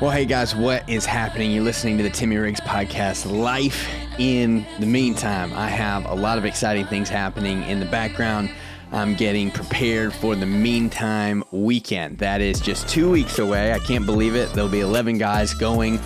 Well, hey guys, what is happening? You're listening to the Timmy Riggs podcast. Life in the meantime, I have a lot of exciting things happening in the background. I'm getting prepared for the meantime weekend. That is just two weeks away. I can't believe it. There'll be 11 guys going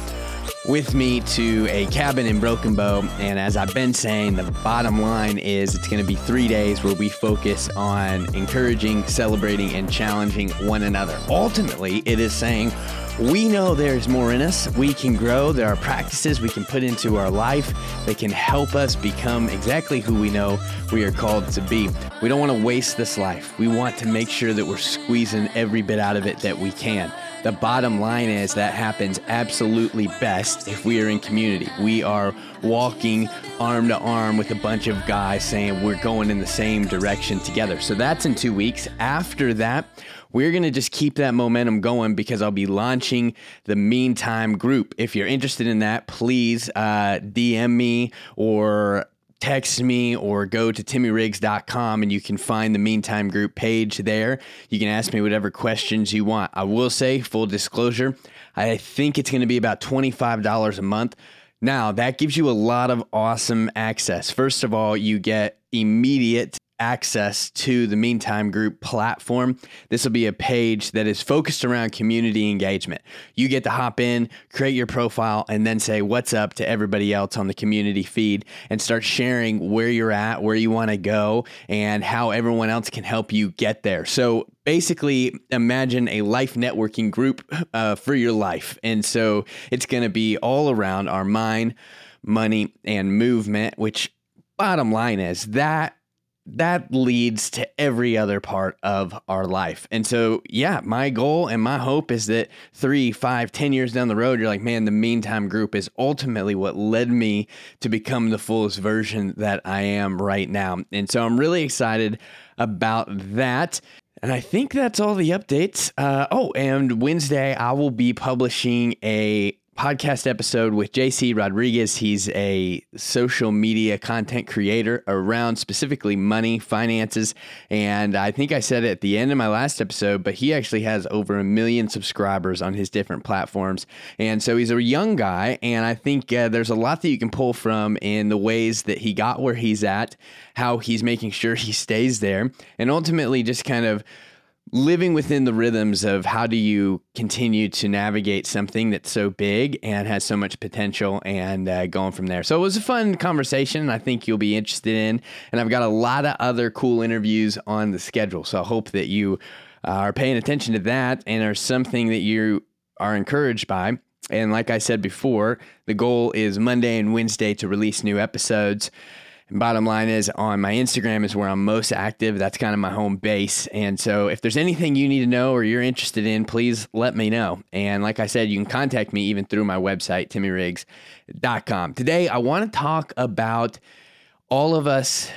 with me to a cabin in Broken Bow. And as I've been saying, the bottom line is it's going to be three days where we focus on encouraging, celebrating, and challenging one another. Ultimately, it is saying, we know there's more in us. We can grow. There are practices we can put into our life that can help us become exactly who we know we are called to be. We don't want to waste this life. We want to make sure that we're squeezing every bit out of it that we can. The bottom line is that happens absolutely best if we are in community. We are walking arm to arm with a bunch of guys saying we're going in the same direction together. So that's in two weeks. After that, we're going to just keep that momentum going because I'll be launching the Meantime group. If you're interested in that, please uh, DM me or text me or go to timmyriggs.com and you can find the Meantime group page there. You can ask me whatever questions you want. I will say, full disclosure, I think it's going to be about $25 a month. Now, that gives you a lot of awesome access. First of all, you get immediate access to the Meantime Group platform. This will be a page that is focused around community engagement. You get to hop in, create your profile, and then say what's up to everybody else on the community feed and start sharing where you're at, where you want to go, and how everyone else can help you get there. So basically imagine a life networking group uh, for your life. And so it's going to be all around our mind, money, and movement, which bottom line is that that leads to every other part of our life. And so, yeah, my goal and my hope is that three, five, ten years down the road, you're like, man, the meantime group is ultimately what led me to become the fullest version that I am right now. And so I'm really excited about that. And I think that's all the updates. Uh, oh, and Wednesday, I will be publishing a podcast episode with JC Rodriguez. He's a social media content creator around specifically money, finances. And I think I said it at the end of my last episode, but he actually has over a million subscribers on his different platforms. And so he's a young guy. And I think uh, there's a lot that you can pull from in the ways that he got where he's at, how he's making sure he stays there, and ultimately just kind of living within the rhythms of how do you continue to navigate something that's so big and has so much potential and uh, going from there. So it was a fun conversation. I think you'll be interested in, and I've got a lot of other cool interviews on the schedule. So I hope that you uh, are paying attention to that and are something that you are encouraged by. And like I said before, the goal is Monday and Wednesday to release new episodes. Bottom line is on my Instagram is where I'm most active. That's kind of my home base. And so if there's anything you need to know or you're interested in, please let me know. And like I said, you can contact me even through my website, timmyriggs.com. Today, I want to talk about all of us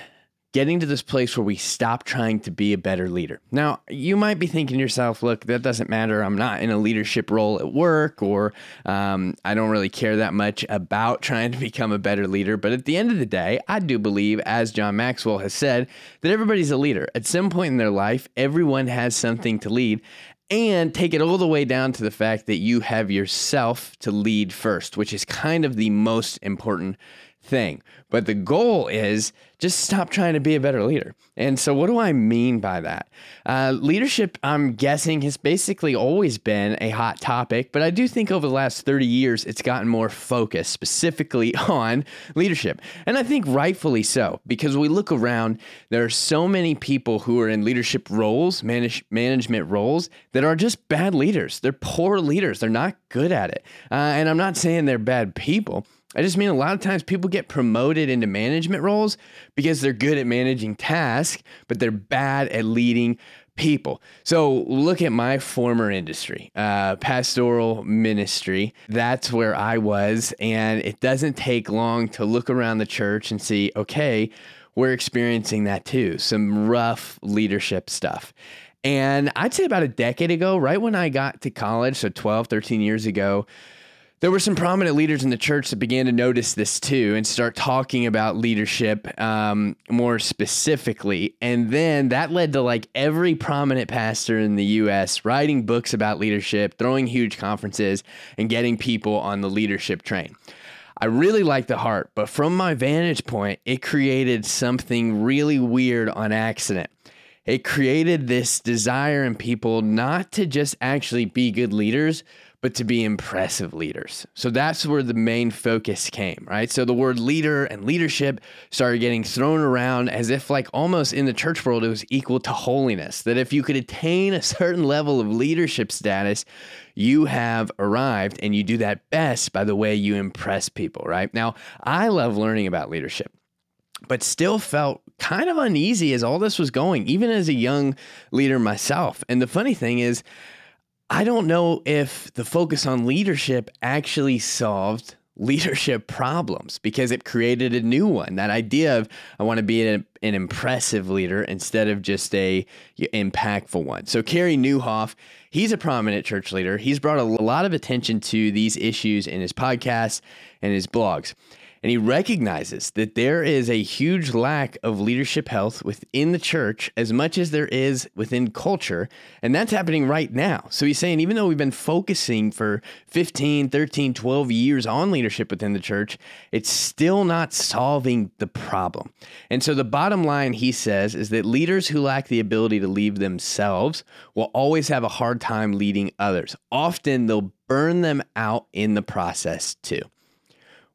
getting to this place where we stop trying to be a better leader. Now, you might be thinking to yourself, look, that doesn't matter. I'm not in a leadership role at work, or um, I don't really care that much about trying to become a better leader. But at the end of the day, I do believe, as John Maxwell has said, that everybody's a leader. At some point in their life, everyone has something to lead and take it all the way down to the fact that you have yourself to lead first, which is kind of the most important thing. But the goal is just stop trying to be a better leader. And so, what do I mean by that? Uh, leadership, I'm guessing, has basically always been a hot topic, but I do think over the last 30 years, it's gotten more focused specifically on leadership. And I think rightfully so, because we look around, there are so many people who are in leadership roles, manage, management roles, that are just bad leaders. They're poor leaders, they're not good at it. Uh, and I'm not saying they're bad people. I just mean a lot of times people get promoted into management roles because they're good at managing tasks, but they're bad at leading people. So look at my former industry, uh, pastoral ministry. That's where I was. And it doesn't take long to look around the church and see, okay, we're experiencing that too, some rough leadership stuff. And I'd say about a decade ago, right when I got to college, so 12, 13 years ago, there were some prominent leaders in the church that began to notice this too and start talking about leadership um, more specifically. And then that led to like every prominent pastor in the US writing books about leadership, throwing huge conferences, and getting people on the leadership train. I really like the heart, but from my vantage point, it created something really weird on accident. It created this desire in people not to just actually be good leaders, but to be impressive leaders. So that's where the main focus came, right? So the word leader and leadership started getting thrown around as if, like, almost in the church world, it was equal to holiness. That if you could attain a certain level of leadership status, you have arrived, and you do that best by the way you impress people, right? Now, I love learning about leadership but still felt kind of uneasy as all this was going, even as a young leader myself. And the funny thing is, I don't know if the focus on leadership actually solved leadership problems because it created a new one. That idea of I want to be an, an impressive leader instead of just a impactful one. So Carey Nieuwhof, he's a prominent church leader. He's brought a lot of attention to these issues in his podcasts and his blogs. And he recognizes that there is a huge lack of leadership health within the church as much as there is within culture. And that's happening right now. So he's saying, even though we've been focusing for 15, 13, 12 years on leadership within the church, it's still not solving the problem. And so the bottom line, he says, is that leaders who lack the ability to lead themselves will always have a hard time leading others. Often they'll burn them out in the process too.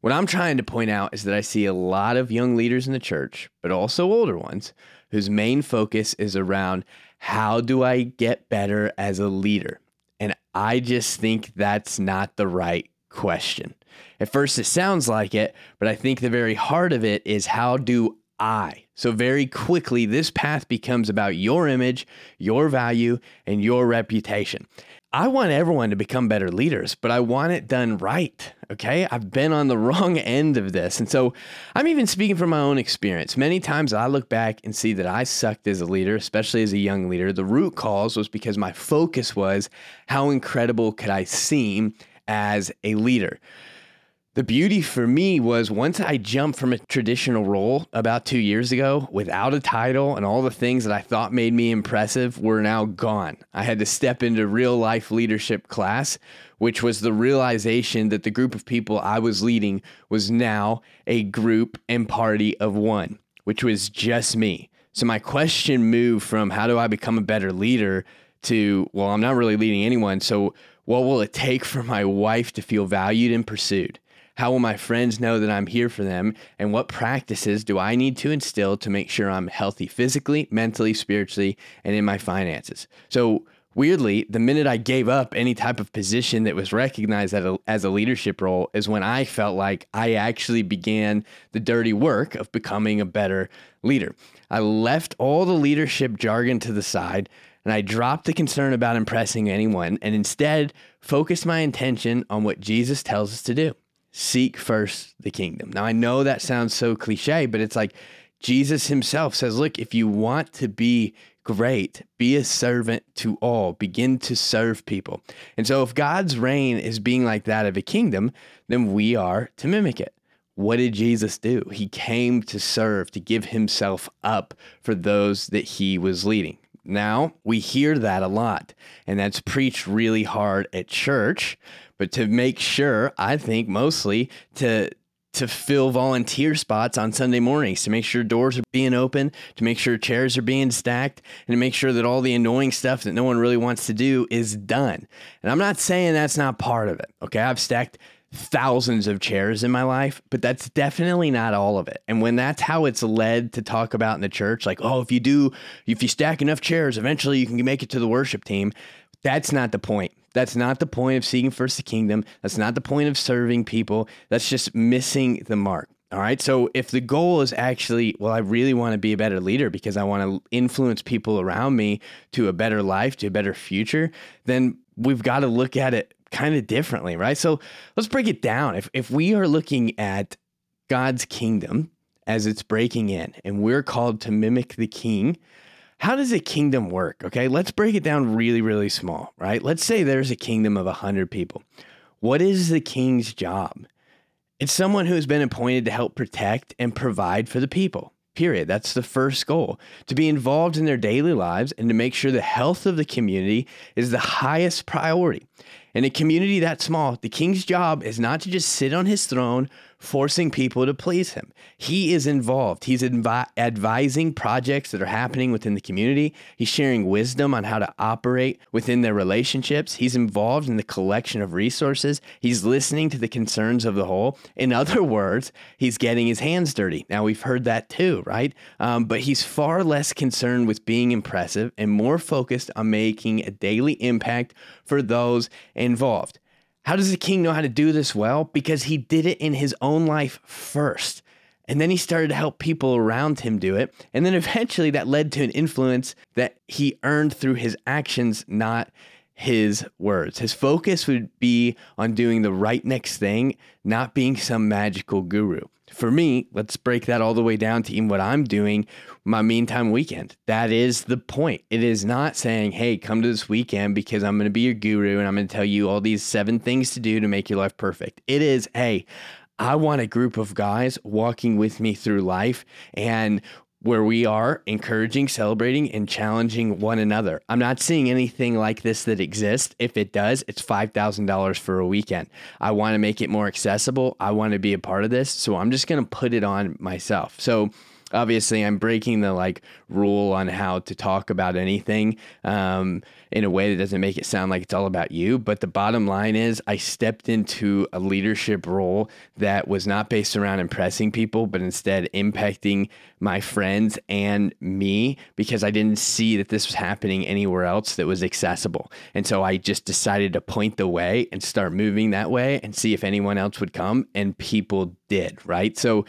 What I'm trying to point out is that I see a lot of young leaders in the church, but also older ones, whose main focus is around how do I get better as a leader? And I just think that's not the right question. At first, it sounds like it, but I think the very heart of it is how do I? So, very quickly, this path becomes about your image, your value, and your reputation. I want everyone to become better leaders, but I want it done right. Okay. I've been on the wrong end of this. And so I'm even speaking from my own experience. Many times I look back and see that I sucked as a leader, especially as a young leader. The root cause was because my focus was how incredible could I seem as a leader the beauty for me was once I jumped from a traditional role about two years ago without a title and all the things that I thought made me impressive were now gone. I had to step into real life leadership class, which was the realization that the group of people I was leading was now a group and party of one, which was just me. So my question moved from how do I become a better leader to, well, I'm not really leading anyone. So what will it take for my wife to feel valued and pursued? How will my friends know that I'm here for them? And what practices do I need to instill to make sure I'm healthy physically, mentally, spiritually, and in my finances? So, weirdly, the minute I gave up any type of position that was recognized as a, as a leadership role is when I felt like I actually began the dirty work of becoming a better leader. I left all the leadership jargon to the side and I dropped the concern about impressing anyone and instead focused my intention on what Jesus tells us to do seek first the kingdom. Now, I know that sounds so cliche, but it's like Jesus himself says, look, if you want to be great, be a servant to all, begin to serve people. And so, if God's reign is being like that of a kingdom, then we are to mimic it. What did Jesus do? He came to serve, to give himself up for those that he was leading. Now, we hear that a lot, and that's preached really hard at church but to make sure, I think mostly to to fill volunteer spots on Sunday mornings, to make sure doors are being open, to make sure chairs are being stacked, and to make sure that all the annoying stuff that no one really wants to do is done. And I'm not saying that's not part of it. Okay. I've stacked thousands of chairs in my life, but that's definitely not all of it. And when that's how it's led to talk about in the church, like, oh, if you do, if you stack enough chairs, eventually you can make it to the worship team. That's not the point. That's not the point of seeking first the kingdom. That's not the point of serving people. That's just missing the mark. All right. So if the goal is actually, well, I really want to be a better leader because I want to influence people around me to a better life, to a better future, then we've got to look at it kind of differently, right? So let's break it down. If if we are looking at God's kingdom as it's breaking in and we're called to mimic the king, how does a kingdom work? Okay, let's break it down really, really small, right? Let's say there's a kingdom of 100 people. What is the king's job? It's someone who has been appointed to help protect and provide for the people. Period. That's the first goal to be involved in their daily lives and to make sure the health of the community is the highest priority. In a community that small, the king's job is not to just sit on his throne forcing people to please him. He is involved. He's advi- advising projects that are happening within the community. He's sharing wisdom on how to operate within their relationships. He's involved in the collection of resources. He's listening to the concerns of the whole. In other words, he's getting his hands dirty. Now, we've heard that too, right? Um, but he's far less concerned with being impressive and more focused on making a daily impact for those involved. How does the king know how to do this well? Because he did it in his own life first. And then he started to help people around him do it. And then eventually that led to an influence that he earned through his actions, not his words. His focus would be on doing the right next thing, not being some magical guru for me, let's break that all the way down to even what I'm doing my meantime weekend. That is the point. It is not saying, hey, come to this weekend because I'm going to be your guru and I'm going to tell you all these seven things to do to make your life perfect. It is, hey, I want a group of guys walking with me through life and where we are encouraging, celebrating, and challenging one another. I'm not seeing anything like this that exists. If it does, it's $5,000 for a weekend. I want to make it more accessible. I want to be a part of this. So I'm just going to put it on myself. So, obviously I'm breaking the like rule on how to talk about anything um, in a way that doesn't make it sound like it's all about you. But the bottom line is, I stepped into a leadership role that was not based around impressing people, but instead impacting my friends and me because I didn't see that this was happening anywhere else that was accessible. And so I just decided to point the way and start moving that way and see if anyone else would come. And people did, right? So,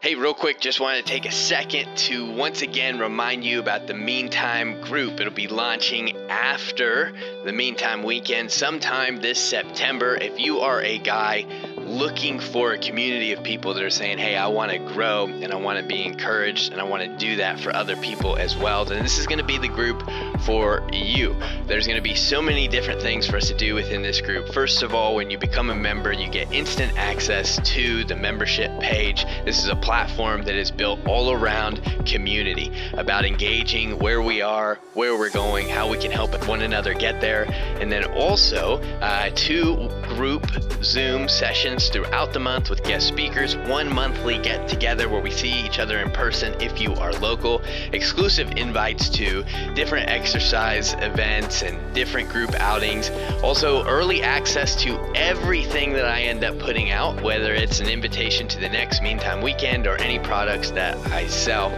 Hey, real quick, just wanted to take a second to once again remind you about the Meantime group. It'll be launching after the Meantime weekend sometime this September. If you are a guy looking for a community of people that are saying, hey, I want to grow and I want to be encouraged and I want to do that for other people as well, then this is going to be the group for you. There's going to be so many different things for us to do within this group. First of all, when you become a member, you get instant access to the membership page. This is a platform that is built all around community, about engaging where we are, where we're going, how we can help one another get there, and then also uh, two group Zoom sessions throughout the month with guest speakers, one monthly get together where we see each other in person if you are local, exclusive invites to different exercise events and different group outings, also early access to everything that I end up putting out, whether it's an invitation to the next Meantime weekend or any products that I sell.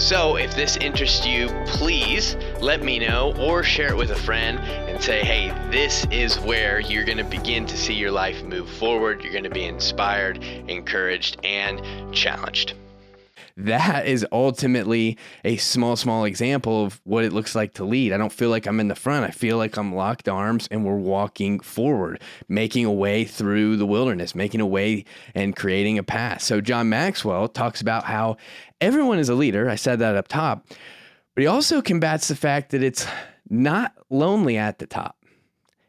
So if this interests you, please let me know or share it with a friend say, hey, this is where you're going to begin to see your life move forward. You're going to be inspired, encouraged, and challenged. That is ultimately a small, small example of what it looks like to lead. I don't feel like I'm in the front. I feel like I'm locked arms and we're walking forward, making a way through the wilderness, making a way and creating a path. So, John Maxwell talks about how everyone is a leader. I said that up top, but he also combats the fact that it's not lonely at the top.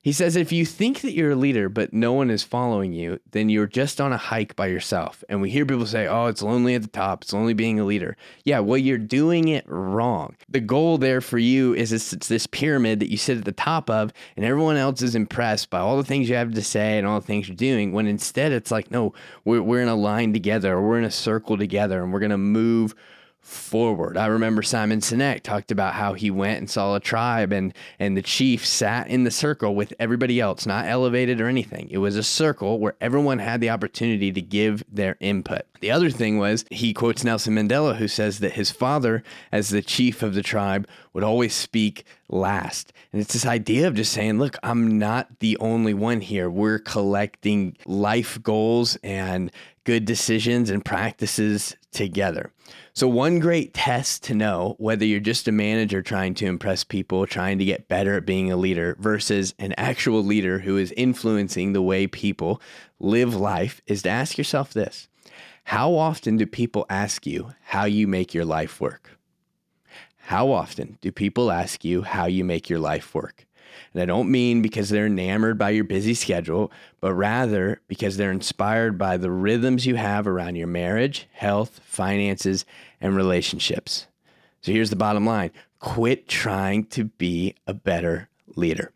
He says if you think that you're a leader but no one is following you, then you're just on a hike by yourself. And we hear people say, "Oh, it's lonely at the top. It's lonely being a leader." Yeah, well, you're doing it wrong. The goal there for you is this, it's this pyramid that you sit at the top of, and everyone else is impressed by all the things you have to say and all the things you're doing. When instead, it's like, no, we're we're in a line together, or we're in a circle together, and we're gonna move forward. I remember Simon Sinek talked about how he went and saw a tribe and and the chief sat in the circle with everybody else, not elevated or anything. It was a circle where everyone had the opportunity to give their input. The other thing was he quotes Nelson Mandela who says that his father as the chief of the tribe would always speak last. And it's this idea of just saying, look, I'm not the only one here. We're collecting life goals and good decisions and practices together. So, one great test to know whether you're just a manager trying to impress people, trying to get better at being a leader, versus an actual leader who is influencing the way people live life is to ask yourself this How often do people ask you how you make your life work? How often do people ask you how you make your life work? And I don't mean because they're enamored by your busy schedule, but rather because they're inspired by the rhythms you have around your marriage, health, finances, and relationships. So here's the bottom line quit trying to be a better leader.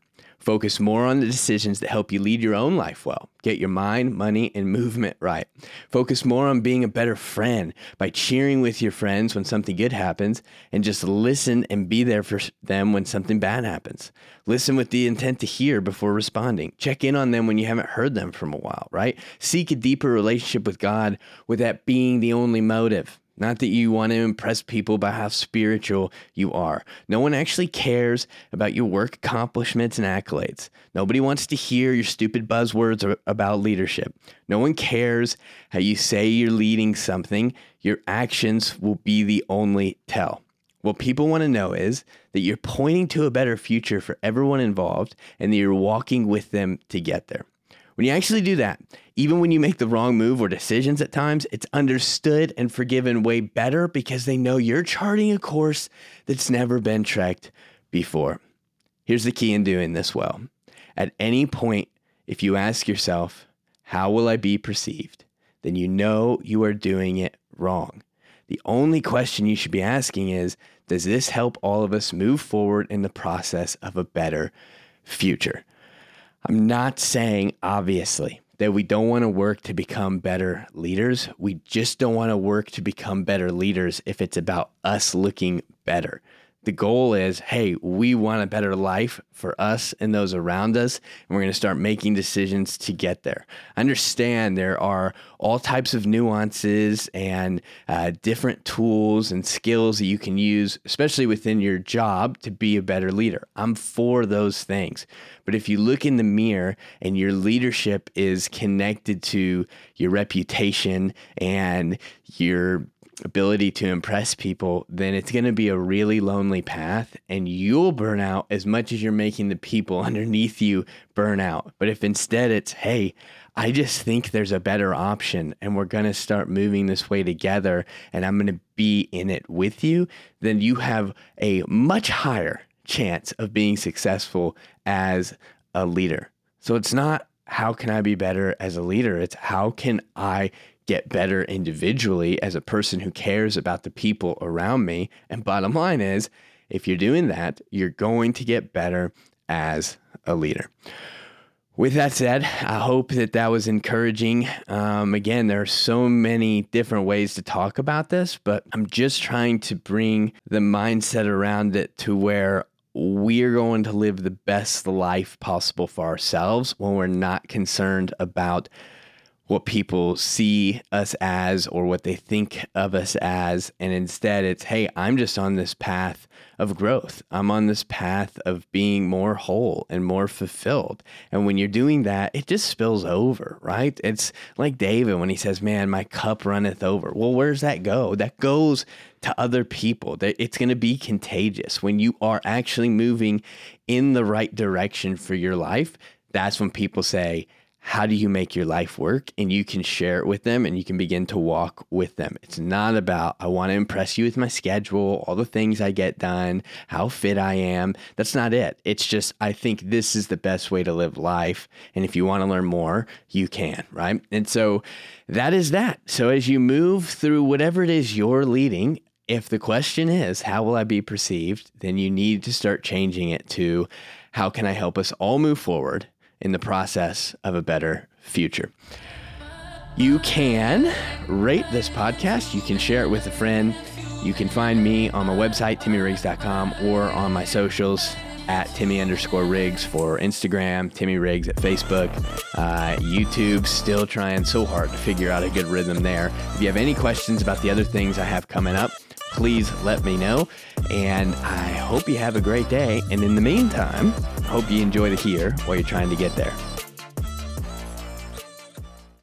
Focus more on the decisions that help you lead your own life well. Get your mind, money, and movement right. Focus more on being a better friend by cheering with your friends when something good happens and just listen and be there for them when something bad happens. Listen with the intent to hear before responding. Check in on them when you haven't heard them from a while, right? Seek a deeper relationship with God with that being the only motive. Not that you want to impress people by how spiritual you are. No one actually cares about your work accomplishments and accolades. Nobody wants to hear your stupid buzzwords about leadership. No one cares how you say you're leading something. Your actions will be the only tell. What people want to know is that you're pointing to a better future for everyone involved and that you're walking with them to get there. When you actually do that, even when you make the wrong move or decisions at times, it's understood and forgiven way better because they know you're charting a course that's never been trekked before. Here's the key in doing this well. At any point, if you ask yourself, How will I be perceived? then you know you are doing it wrong. The only question you should be asking is Does this help all of us move forward in the process of a better future? I'm not saying, obviously, that we don't want to work to become better leaders. We just don't want to work to become better leaders if it's about us looking better. The goal is hey, we want a better life for us and those around us, and we're going to start making decisions to get there. Understand there are all types of nuances and uh, different tools and skills that you can use, especially within your job, to be a better leader. I'm for those things. But if you look in the mirror and your leadership is connected to your reputation and your ability to impress people, then it's going to be a really lonely path and you'll burn out as much as you're making the people underneath you burn out. But if instead it's, hey, I just think there's a better option and we're going to start moving this way together and I'm going to be in it with you, then you have a much higher chance of being successful as a leader. So it's not how can I be better as a leader? It's how can I get better individually as a person who cares about the people around me. And bottom line is, if you're doing that, you're going to get better as a leader. With that said, I hope that that was encouraging. Um, again, there are so many different ways to talk about this, but I'm just trying to bring the mindset around it to where we're going to live the best life possible for ourselves when we're not concerned about what people see us as or what they think of us as. And instead, it's, hey, I'm just on this path of growth. I'm on this path of being more whole and more fulfilled. And when you're doing that, it just spills over, right? It's like David when he says, man, my cup runneth over. Well, where does that go? That goes to other people. It's going to be contagious. When you are actually moving in the right direction for your life, that's when people say, how do you make your life work? And you can share it with them and you can begin to walk with them. It's not about i want to impress you with my schedule all the things i get done how fit i am. That's not it. It's just i think this is the best way to live life. And if you want to learn more you can right? And so that is that. So as you move through whatever it is you're leading if the question is how will i be perceived? Then you need to start changing it to how can i help us all move forward in the process of a better future. You can rate this podcast. You can share it with a friend. You can find me on my website, timmyriggs.com, or on my socials at Timmy underscore Riggs for Instagram, Timmy Riggs at Facebook, uh, YouTube. Still trying so hard to figure out a good rhythm there. If you have any questions about the other things I have coming up, please let me know. And I hope you have a great day. And in the meantime, hope you enjoy the here while you're trying to get there.